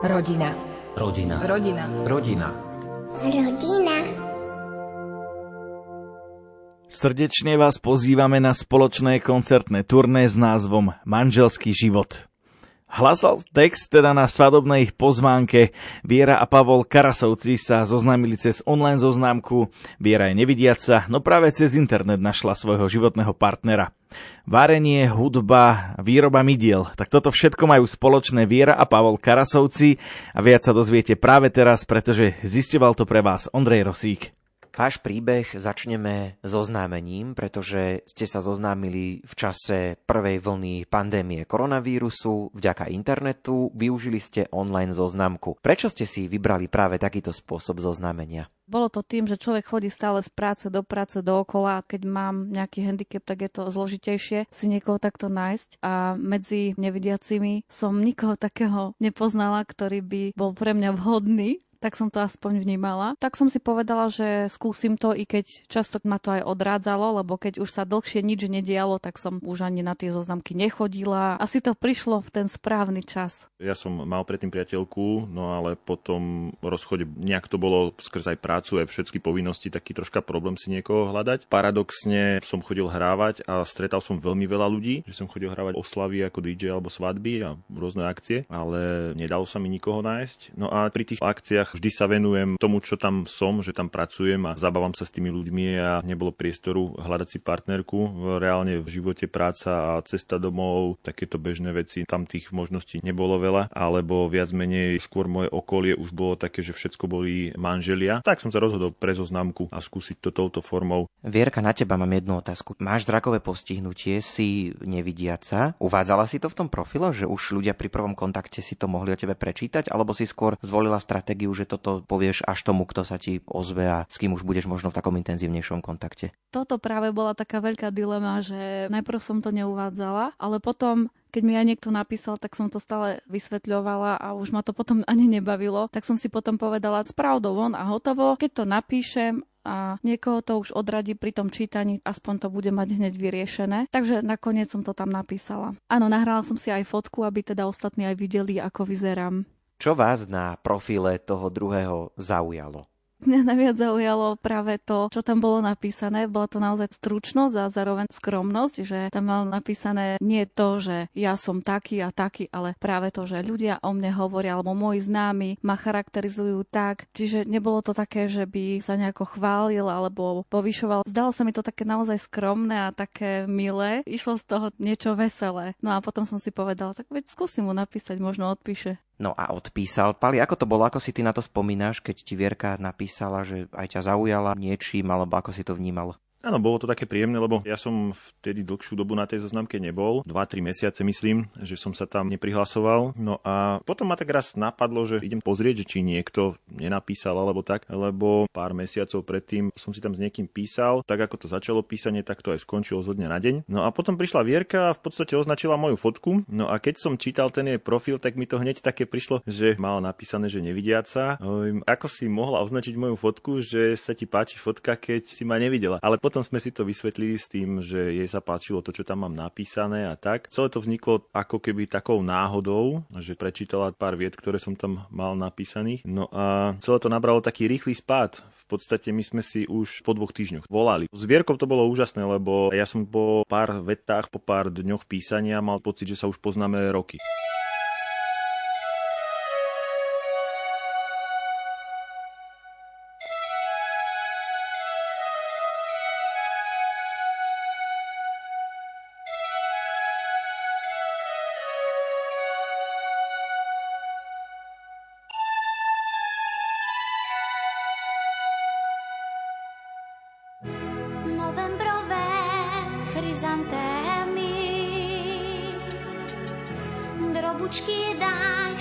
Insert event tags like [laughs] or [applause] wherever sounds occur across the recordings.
Rodina. Rodina. Rodina. Rodina. Rodina. Srdečne vás pozývame na spoločné koncertné turné s názvom Manželský život. Hlasal text teda na svadobnej pozvánke. Viera a Pavol Karasovci sa zoznámili cez online zoznámku. Viera je nevidiaca, no práve cez internet našla svojho životného partnera. Varenie, hudba, výroba midiel. Tak toto všetko majú spoločné Viera a Pavol Karasovci a viac sa dozviete práve teraz, pretože zistoval to pre vás Ondrej Rosík. Váš príbeh začneme so známením, pretože ste sa zoznámili v čase prvej vlny pandémie koronavírusu. Vďaka internetu využili ste online zoznamku. Prečo ste si vybrali práve takýto spôsob zoznámenia? Bolo to tým, že človek chodí stále z práce do práce dookola keď mám nejaký handicap, tak je to zložitejšie si niekoho takto nájsť a medzi nevidiacimi som nikoho takého nepoznala, ktorý by bol pre mňa vhodný tak som to aspoň vnímala. Tak som si povedala, že skúsim to, i keď často ma to aj odrádzalo, lebo keď už sa dlhšie nič nedialo, tak som už ani na tie zoznamky nechodila. Asi to prišlo v ten správny čas. Ja som mal predtým priateľku, no ale potom rozchode nejak to bolo skrz aj prácu, aj všetky povinnosti, taký troška problém si niekoho hľadať. Paradoxne som chodil hrávať a stretal som veľmi veľa ľudí, že som chodil hrávať oslavy ako DJ alebo svadby a rôzne akcie, ale nedalo sa mi nikoho nájsť. No a pri tých akciách vždy sa venujem tomu, čo tam som, že tam pracujem a zabávam sa s tými ľuďmi a nebolo priestoru hľadať si partnerku. Reálne v živote práca a cesta domov, takéto bežné veci, tam tých možností nebolo veľa, alebo viac menej skôr moje okolie už bolo také, že všetko boli manželia. Tak som sa rozhodol pre zoznamku a skúsiť to touto formou. Vierka, na teba mám jednu otázku. Máš zrakové postihnutie, si nevidiaca. Uvádzala si to v tom profile, že už ľudia pri prvom kontakte si to mohli o tebe prečítať, alebo si skôr zvolila stratégiu, že toto povieš až tomu, kto sa ti ozve a s kým už budeš možno v takom intenzívnejšom kontakte? Toto práve bola taká veľká dilema, že najprv som to neuvádzala, ale potom keď mi aj niekto napísal, tak som to stále vysvetľovala a už ma to potom [laughs] ani nebavilo. Tak som si potom povedala, spravdou von a hotovo. Keď to napíšem a niekoho to už odradí pri tom čítaní, aspoň to bude mať hneď vyriešené. Takže nakoniec som to tam napísala. Áno, nahrala som si aj fotku, aby teda ostatní aj videli, ako vyzerám. Čo vás na profile toho druhého zaujalo? Mňa najviac zaujalo práve to, čo tam bolo napísané. Bola to naozaj stručnosť a zároveň skromnosť, že tam mal napísané nie to, že ja som taký a taký, ale práve to, že ľudia o mne hovoria, alebo moji známi ma charakterizujú tak. Čiže nebolo to také, že by sa nejako chválil alebo povyšoval. Zdalo sa mi to také naozaj skromné a také milé. Išlo z toho niečo veselé. No a potom som si povedala, tak veď skúsim mu napísať, možno odpíše. No a odpísal. Pali, ako to bolo? Ako si ty na to spomínaš, keď ti Vierka napísala, že aj ťa zaujala niečím, alebo ako si to vnímal? Áno, bolo to také príjemné, lebo ja som vtedy dlhšiu dobu na tej zoznamke nebol. 2-3 mesiace myslím, že som sa tam neprihlasoval. No a potom ma tak raz napadlo, že idem pozrieť, že či niekto nenapísal alebo tak, lebo pár mesiacov predtým som si tam s niekým písal. Tak ako to začalo písanie, tak to aj skončilo zo dňa na deň. No a potom prišla Vierka a v podstate označila moju fotku. No a keď som čítal ten jej profil, tak mi to hneď také prišlo, že mala napísané, že nevidiaca. Ako si mohla označiť moju fotku, že sa ti páči fotka, keď si ma nevidela. Ale potom sme si to vysvetlili s tým, že jej sa páčilo to, čo tam mám napísané a tak. Celé to vzniklo ako keby takou náhodou, že prečítala pár viet, ktoré som tam mal napísaných. No a celé to nabralo taký rýchly spád. V podstate my sme si už po dvoch týždňoch volali. S Vierkou to bolo úžasné, lebo ja som po pár vetách, po pár dňoch písania mal pocit, že sa už poznáme roky. Sviec, dlaň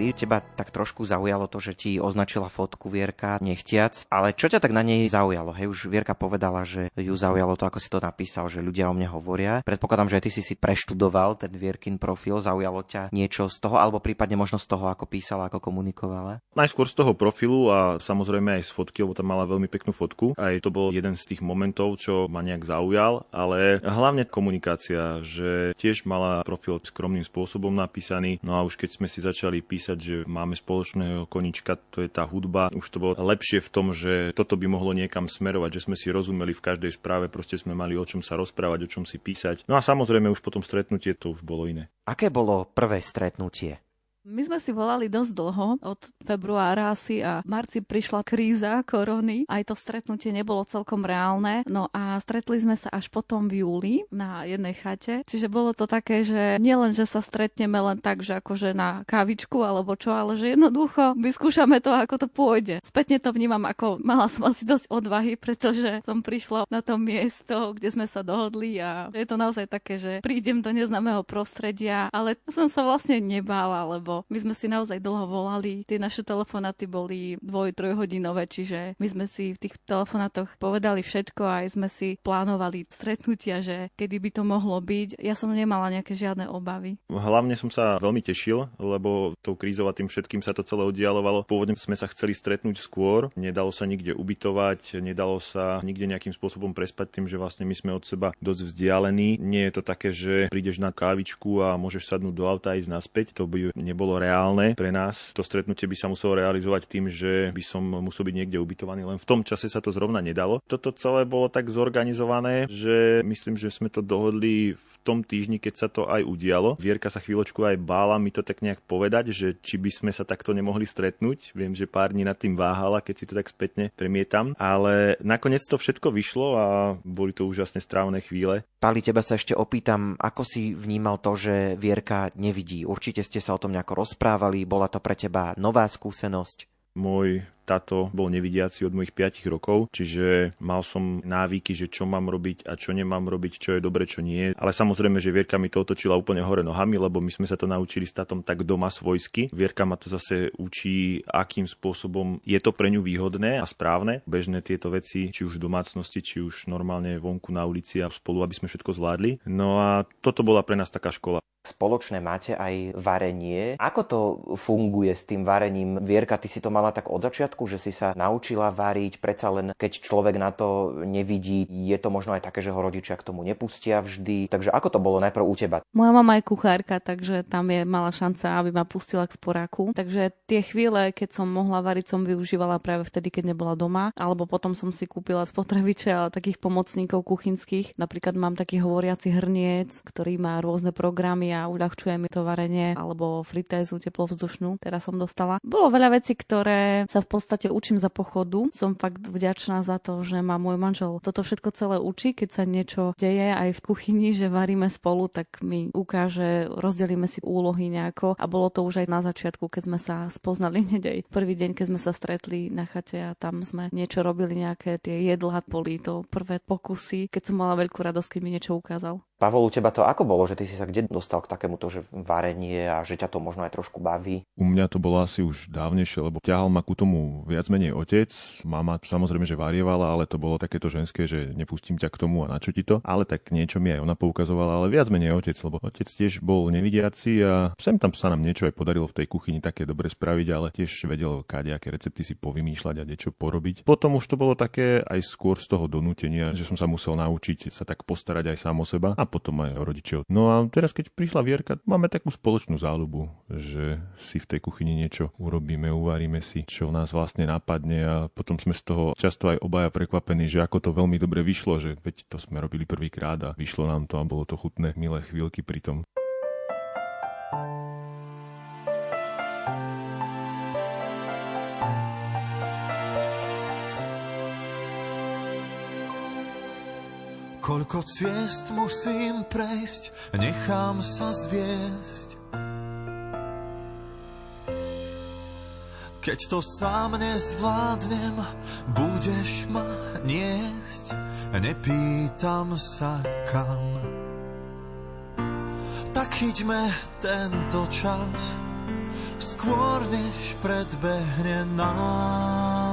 pýtali, teba tak trošku zaujalo to, že ti označila fotku Vierka nechtiac, ale čo ťa tak na nej zaujalo? Hej, už Vierka povedala, že ju zaujalo to, ako si to napísal, že ľudia o mne hovoria. Predpokladám, že ty si si preštudoval ten Vierkin profil, zaujalo ťa niečo z toho, alebo prípadne možno z toho, ako písala, ako komunikovala? Najskôr z toho profilu a samozrejme aj z fotky, lebo tam mala veľmi peknú fotku. Aj to bol jeden z tých momentov, čo ma nejak zaujal, ale hlavne komunikácia, že tiež mala profil skromným spôsobom napísaný. No a už keď sme si začali písať písať, že máme spoločného konička, to je tá hudba. Už to bolo lepšie v tom, že toto by mohlo niekam smerovať, že sme si rozumeli v každej správe, proste sme mali o čom sa rozprávať, o čom si písať. No a samozrejme už potom stretnutie to už bolo iné. Aké bolo prvé stretnutie? My sme si volali dosť dlho, od februára asi a v marci prišla kríza korony. Aj to stretnutie nebolo celkom reálne. No a stretli sme sa až potom v júli na jednej chate. Čiže bolo to také, že nielen, že sa stretneme len tak, že akože na kávičku alebo čo, ale že jednoducho vyskúšame to, ako to pôjde. Spätne to vnímam ako mala som asi dosť odvahy, pretože som prišla na to miesto, kde sme sa dohodli a je to naozaj také, že prídem do neznámeho prostredia, ale som sa vlastne nebála, lebo lebo my sme si naozaj dlho volali. Tie naše telefonáty boli dvoj, trojhodinové, čiže my sme si v tých telefonátoch povedali všetko a aj sme si plánovali stretnutia, že kedy by to mohlo byť. Ja som nemala nejaké žiadne obavy. Hlavne som sa veľmi tešil, lebo tou krízou a tým všetkým sa to celé oddialovalo. Pôvodne sme sa chceli stretnúť skôr, nedalo sa nikde ubytovať, nedalo sa nikde nejakým spôsobom prespať tým, že vlastne my sme od seba dosť vzdialení. Nie je to také, že prídeš na kávičku a môžeš sadnúť do auta a ísť naspäť. To by nebolo nebolo reálne pre nás. To stretnutie by sa muselo realizovať tým, že by som musel byť niekde ubytovaný, len v tom čase sa to zrovna nedalo. Toto celé bolo tak zorganizované, že myslím, že sme to dohodli v tom týždni, keď sa to aj udialo. Vierka sa chvíľočku aj bála mi to tak nejak povedať, že či by sme sa takto nemohli stretnúť. Viem, že pár dní nad tým váhala, keď si to tak spätne premietam, ale nakoniec to všetko vyšlo a boli to úžasne strávne chvíle. Pali, teba sa ešte opýtam, ako si vnímal to, že Vierka nevidí. Určite ste sa o tom nejako rozprávali, bola to pre teba nová skúsenosť? Môj táto bol nevidiaci od mojich 5 rokov, čiže mal som návyky, že čo mám robiť a čo nemám robiť, čo je dobre, čo nie. Ale samozrejme, že Vierka mi to otočila úplne hore nohami, lebo my sme sa to naučili s tátom tak doma svojsky. Vierka ma to zase učí, akým spôsobom je to pre ňu výhodné a správne. Bežné tieto veci, či už v domácnosti, či už normálne vonku na ulici a spolu, aby sme všetko zvládli. No a toto bola pre nás taká škola. Spoločné máte aj varenie. Ako to funguje s tým varením? Vierka, ty si to mala tak od začiatku, že si sa naučila variť, predsa len keď človek na to nevidí, je to možno aj také, že ho rodičia k tomu nepustia vždy. Takže ako to bolo najprv u teba? Moja mama je kuchárka, takže tam je malá šanca, aby ma pustila k sporáku. Takže tie chvíle, keď som mohla variť, som využívala práve vtedy, keď nebola doma, alebo potom som si kúpila spotrebiče a takých pomocníkov kuchynských. Napríklad mám taký hovoriaci hrniec, ktorý má rôzne programy a uľahčuje mi to varenie alebo fritézu teplovzdušnú, teraz som dostala. Bolo veľa vecí, ktoré sa v podstate učím za pochodu. Som fakt vďačná za to, že ma môj manžel toto všetko celé učí, keď sa niečo deje aj v kuchyni, že varíme spolu, tak mi ukáže, rozdelíme si úlohy nejako a bolo to už aj na začiatku, keď sme sa spoznali [laughs] hneď prvý deň, keď sme sa stretli na chate a tam sme niečo robili, nejaké tie jedlá, boli to prvé pokusy, keď som mala veľkú radosť, keď mi niečo ukázal. Pavol, u teba to ako bolo, že ty si sa kde dostal k takémuto, že varenie a že ťa to možno aj trošku baví? U mňa to bolo asi už dávnejšie, lebo ťahal ma ku tomu viac menej otec. Mama samozrejme, že varievala, ale to bolo takéto ženské, že nepustím ťa k tomu a na ti to. Ale tak niečo mi aj ona poukazovala, ale viac menej otec, lebo otec tiež bol nevidiaci a sem tam sa nám niečo aj podarilo v tej kuchyni také dobre spraviť, ale tiež vedel aké recepty si povymýšľať a niečo porobiť. Potom už to bolo také aj skôr z toho donútenia, že som sa musel naučiť sa tak postarať aj sám o seba a potom aj rodičov. No a teraz, keď prišla Vierka, máme takú spoločnú záľubu, že si v tej kuchyni niečo urobíme, uvaríme si, čo nás vlastne napadne a potom sme z toho často aj obaja prekvapení, že ako to veľmi dobre vyšlo, že veď to sme robili prvýkrát a vyšlo nám to a bolo to chutné, milé chvíľky pri tom. Koľko ciest musím prejsť, nechám sa zviesť. Keď to sám nezvládnem, budeš ma niesť, nepýtam sa kam. Tak chyťme tento čas, skôr než predbehne nás.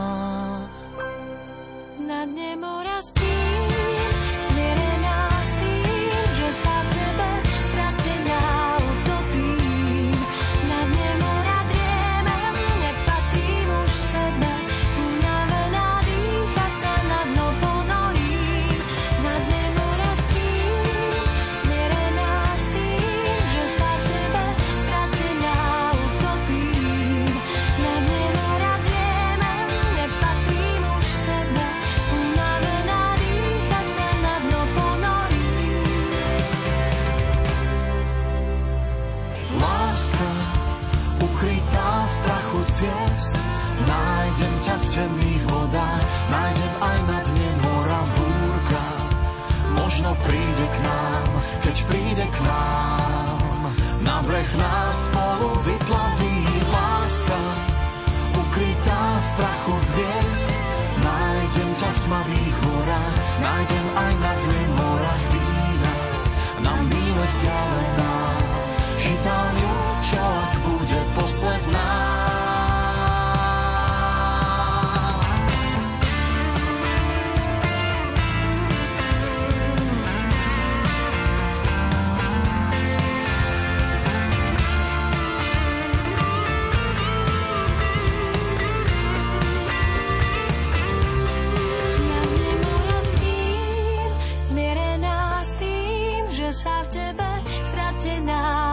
now.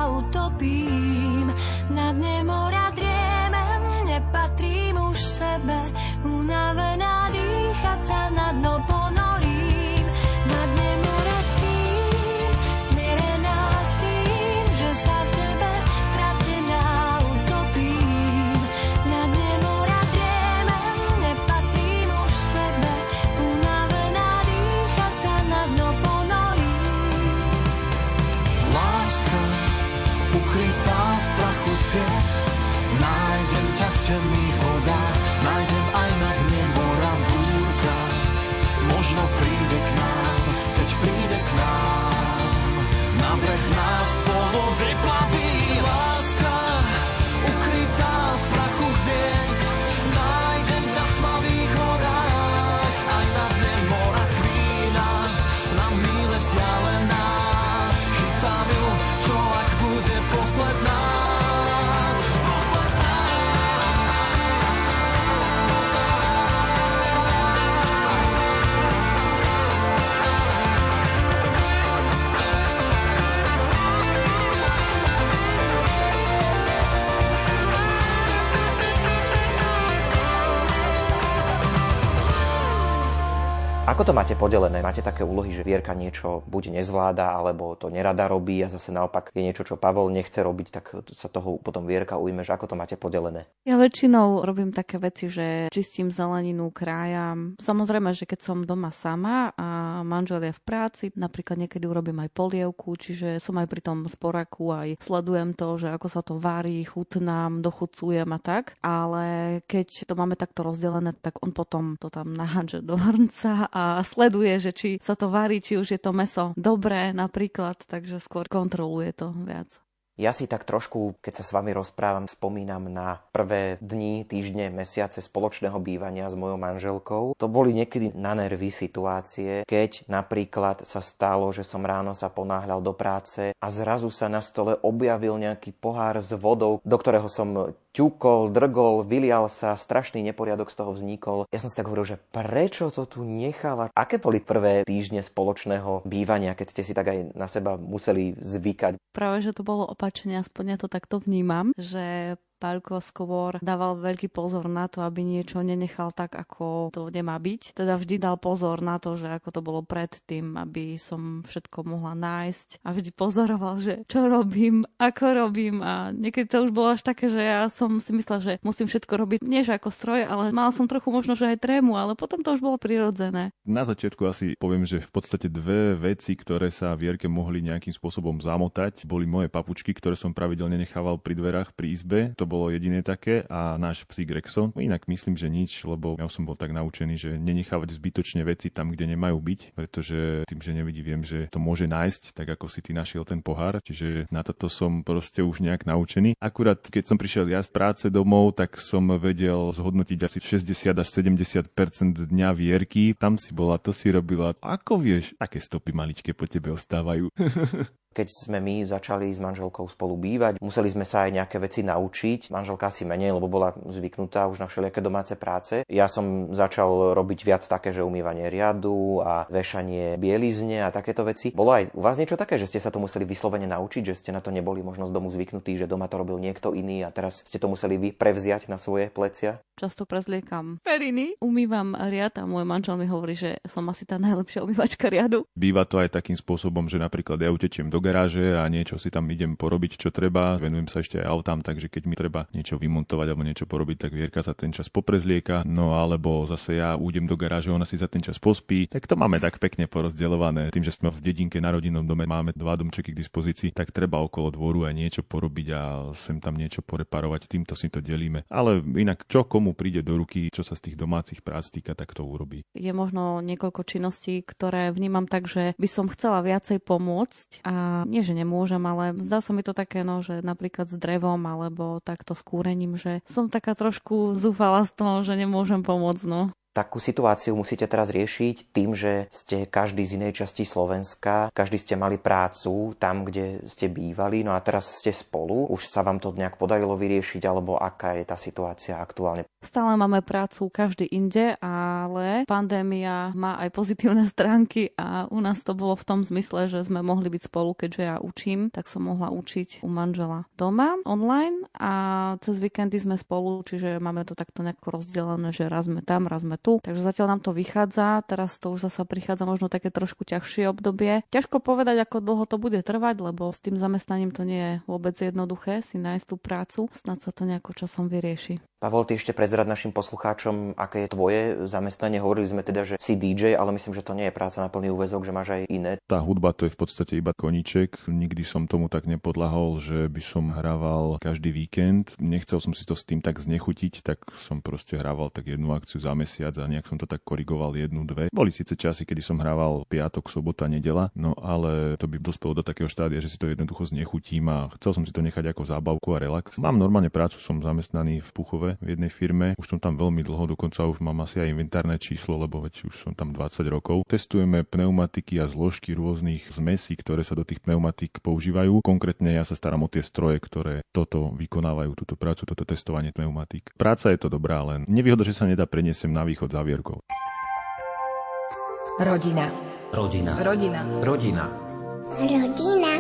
Ako to máte podelené? Máte také úlohy, že Vierka niečo buď nezvláda, alebo to nerada robí a zase naopak je niečo, čo Pavol nechce robiť, tak sa toho potom Vierka ujme, že ako to máte podelené? Ja väčšinou robím také veci, že čistím zeleninu, krájam. Samozrejme, že keď som doma sama a manžel je v práci, napríklad niekedy urobím aj polievku, čiže som aj pri tom sporaku, aj sledujem to, že ako sa to varí, chutnám, dochucujem a tak. Ale keď to máme takto rozdelené, tak on potom to tam nahádže do hrnca a sleduje, že či sa to varí, či už je to meso dobré napríklad, takže skôr kontroluje to viac. Ja si tak trošku, keď sa s vami rozprávam, spomínam na prvé dni, týždne, mesiace spoločného bývania s mojou manželkou. To boli niekedy na nervy situácie, keď napríklad sa stalo, že som ráno sa ponáhľal do práce a zrazu sa na stole objavil nejaký pohár s vodou, do ktorého som ťukol, drgol, vylial sa, strašný neporiadok z toho vznikol. Ja som si tak hovoril, že prečo to tu necháva? Aké boli prvé týždne spoločného bývania, keď ste si tak aj na seba museli zvykať? Práve, že to bolo opačne, aspoň ja to takto vnímam, že Paľko skôr dával veľký pozor na to, aby niečo nenechal tak, ako to nemá byť. Teda vždy dal pozor na to, že ako to bolo predtým, aby som všetko mohla nájsť a vždy pozoroval, že čo robím, ako robím a niekedy to už bolo až také, že ja som si myslela, že musím všetko robiť nie že ako stroj, ale mal som trochu možno, že aj trému, ale potom to už bolo prirodzené. Na začiatku asi poviem, že v podstate dve veci, ktoré sa Vierke mohli nejakým spôsobom zamotať, boli moje papučky, ktoré som pravidelne nechával pri dverách pri izbe. To bolo jediné také a náš psík Rexon. Inak myslím, že nič, lebo ja som bol tak naučený, že nenechávať zbytočne veci tam, kde nemajú byť, pretože tým, že nevidí, viem, že to môže nájsť, tak ako si ty našiel ten pohár, čiže na toto som proste už nejak naučený. Akurát keď som prišiel ja z práce domov, tak som vedel zhodnotiť asi 60 až 70% dňa vierky. Tam si bola, to si robila. Ako vieš, také stopy maličké po tebe ostávajú. [laughs] Keď sme my začali s manželkou spolu bývať, museli sme sa aj nejaké veci naučiť. Manželka si menej, lebo bola zvyknutá už na všelijaké domáce práce. Ja som začal robiť viac také, že umývanie riadu a vešanie bielizne a takéto veci. Bolo aj u vás niečo také, že ste sa to museli vyslovene naučiť, že ste na to neboli možno z domu zvyknutí, že doma to robil niekto iný a teraz ste to museli vy prevziať na svoje plecia? Často prezliekam periny, umývam riad a môj manžel mi hovorí, že som asi tá najlepšia umývačka riadu. Býva to aj takým spôsobom, že napríklad ja utečiem do garáže a niečo si tam idem porobiť, čo treba. Venujem sa ešte aj autám, takže keď mi treba niečo vymontovať alebo niečo porobiť, tak Vierka sa ten čas poprezlieka. No alebo zase ja ujdem do garáže, ona si za ten čas pospí. Tak to máme tak pekne porozdeľované. Tým, že sme v dedinke na rodinnom dome, máme dva domčeky k dispozícii, tak treba okolo dvoru aj niečo porobiť a sem tam niečo poreparovať. Týmto si to delíme. Ale inak čo komu príde do ruky, čo sa z tých domácich prác týka, tak to urobí. Je možno niekoľko činností, ktoré vnímam tak, že by som chcela viacej pomôcť a nie, že nemôžem, ale zdá sa mi to také, no, že napríklad s drevom alebo takto s kúrením, že som taká trošku zúfala z toho, že nemôžem pomôcť, no. Takú situáciu musíte teraz riešiť tým, že ste každý z inej časti Slovenska, každý ste mali prácu tam, kde ste bývali, no a teraz ste spolu. Už sa vám to nejak podarilo vyriešiť, alebo aká je tá situácia aktuálne? Stále máme prácu každý inde, ale pandémia má aj pozitívne [laughs] stránky a u nás to bolo v tom zmysle, že sme mohli byť spolu, keďže ja učím, tak som mohla učiť u manžela doma, online a cez víkendy sme spolu, čiže máme to takto nejako rozdelené, že raz sme tam, raz sme tu. Takže zatiaľ nám to vychádza, teraz to už zasa prichádza možno také trošku ťažšie obdobie. Ťažko povedať, ako dlho to bude trvať, lebo s tým zamestnaním to nie je vôbec jednoduché si nájsť tú prácu. Snad sa to nejako časom vyrieši. Pavol, ty ešte prezrad našim poslucháčom, aké je tvoje zamestnanie. Hovorili sme teda, že si DJ, ale myslím, že to nie je práca na plný úvezok, že máš aj iné. Tá hudba to je v podstate iba koníček. Nikdy som tomu tak nepodlahol, že by som hrával každý víkend. Nechcel som si to s tým tak znechutiť, tak som proste hrával tak jednu akciu za mesiac a nejak som to tak korigoval jednu, dve. Boli síce časy, kedy som hrával piatok, sobota, nedela, no ale to by dospelo do takého štádia, že si to jednoducho znechutím a chcel som si to nechať ako zábavku a relax. Mám normálne prácu, som zamestnaný v Puchove v jednej firme. Už som tam veľmi dlho, dokonca už mám asi aj inventárne číslo, lebo veď už som tam 20 rokov. Testujeme pneumatiky a zložky rôznych zmesí, ktoré sa do tých pneumatik používajú. Konkrétne ja sa starám o tie stroje, ktoré toto vykonávajú, túto prácu, toto testovanie pneumatik. Práca je to dobrá, len nevýhoda, že sa nedá preniesem na východ zavierkou. Rodina. Rodina. Rodina. Rodina. Rodina.